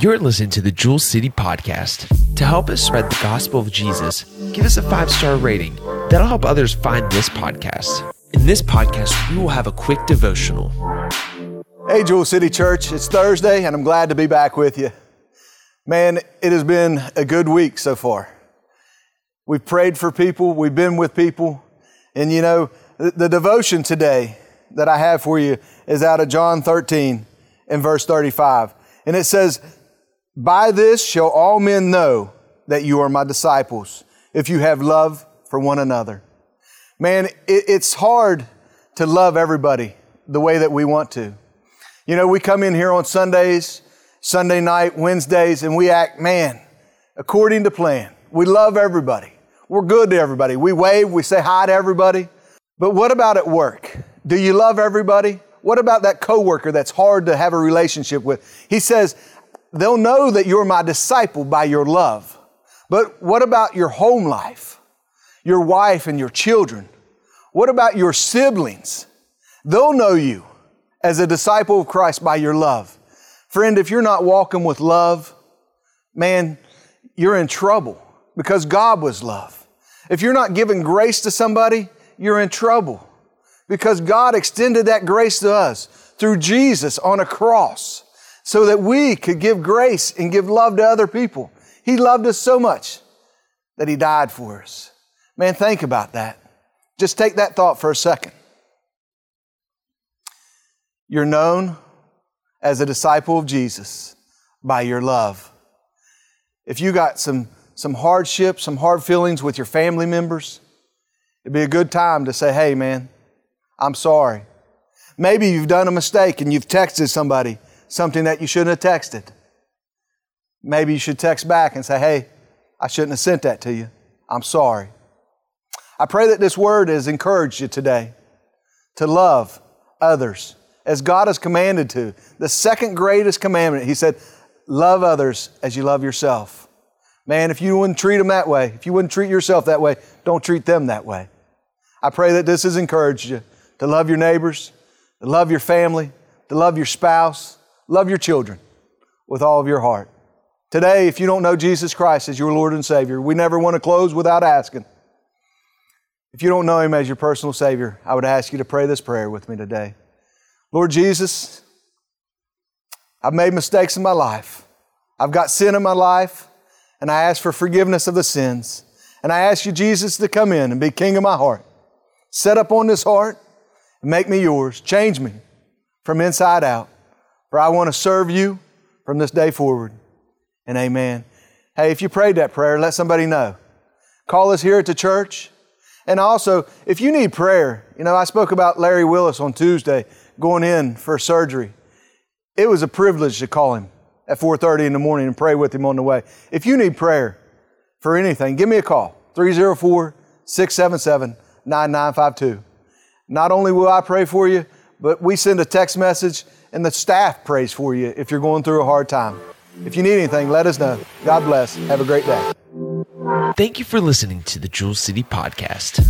You're listening to the Jewel City Podcast. To help us spread the gospel of Jesus, give us a five star rating. That'll help others find this podcast. In this podcast, we will have a quick devotional. Hey, Jewel City Church, it's Thursday, and I'm glad to be back with you. Man, it has been a good week so far. We've prayed for people, we've been with people, and you know, the, devotion today that I have for you is out of John 13 and verse 35. And it says, By this shall all men know that you are my disciples, if you have love for one another. Man, it, it's hard to love everybody the way that we want to. You know, we come in here on Sundays, Sunday night, Wednesdays, and we act, man, according to plan. We love everybody. We're good to everybody. We wave, we say hi to everybody. But what about at work? Do you love everybody? What about that coworker that's hard to have a relationship with? He says, they'll know that you're my disciple by your love. But what about your home life? Your wife and your children? What about your siblings? They'll know you as a disciple of Christ by your love. Friend, if you're not walking with love, man, you're in trouble because God was love. If you're not giving grace to somebody, you're in trouble because God extended that grace to us through Jesus on a cross so that we could give grace and give love to other people. He loved us so much that He died for us. Man, think about that. Just take that thought for a second. You're known as a disciple of Jesus by your love. If you got some, some hardship, some hard feelings with your family members, it'd be a good time to say, hey, man, I'm sorry. Maybe you've done a mistake and you've texted somebody something that you shouldn't have texted. Maybe you should text back and say, hey, I shouldn't have sent that to you. I'm sorry. I pray that this word has encouraged you today to love others as God has commanded to. The second greatest commandment, He said, love others as you love yourself. Man, if you wouldn't treat them that way, if you wouldn't treat yourself that way, don't treat them that way. I pray that this has encouraged you to love your neighbors, to love your family, to love your spouse, love your children with all of your heart. Today, if you don't know Jesus Christ as your Lord and Savior, we never want to close without asking. If you don't know Him as your personal Savior, I would ask you to pray this prayer with me today. Lord Jesus, I've made mistakes in my life. I've got sin in my life, and I ask for forgiveness of the sins. And I ask you, Jesus, to come in and be King of my heart. Set up on this heart and Make me yours. Change me from inside out. For I want to serve you from this day forward. And amen. Hey, if you prayed that prayer, let somebody know. Call us here at the church. And also, if you need prayer, you know, I spoke about Larry Willis on Tuesday going in for surgery. It was a privilege to call him at 4:30 in the morning and pray with him on the way. If you need prayer for anything, give me a call. 304 677 9952. Not only will I pray for you, but we send a text message and the staff prays for you if you're going through a hard time. If you need anything, let us know. God bless. Have a great day. Thank you for listening to the Jewel City Podcast.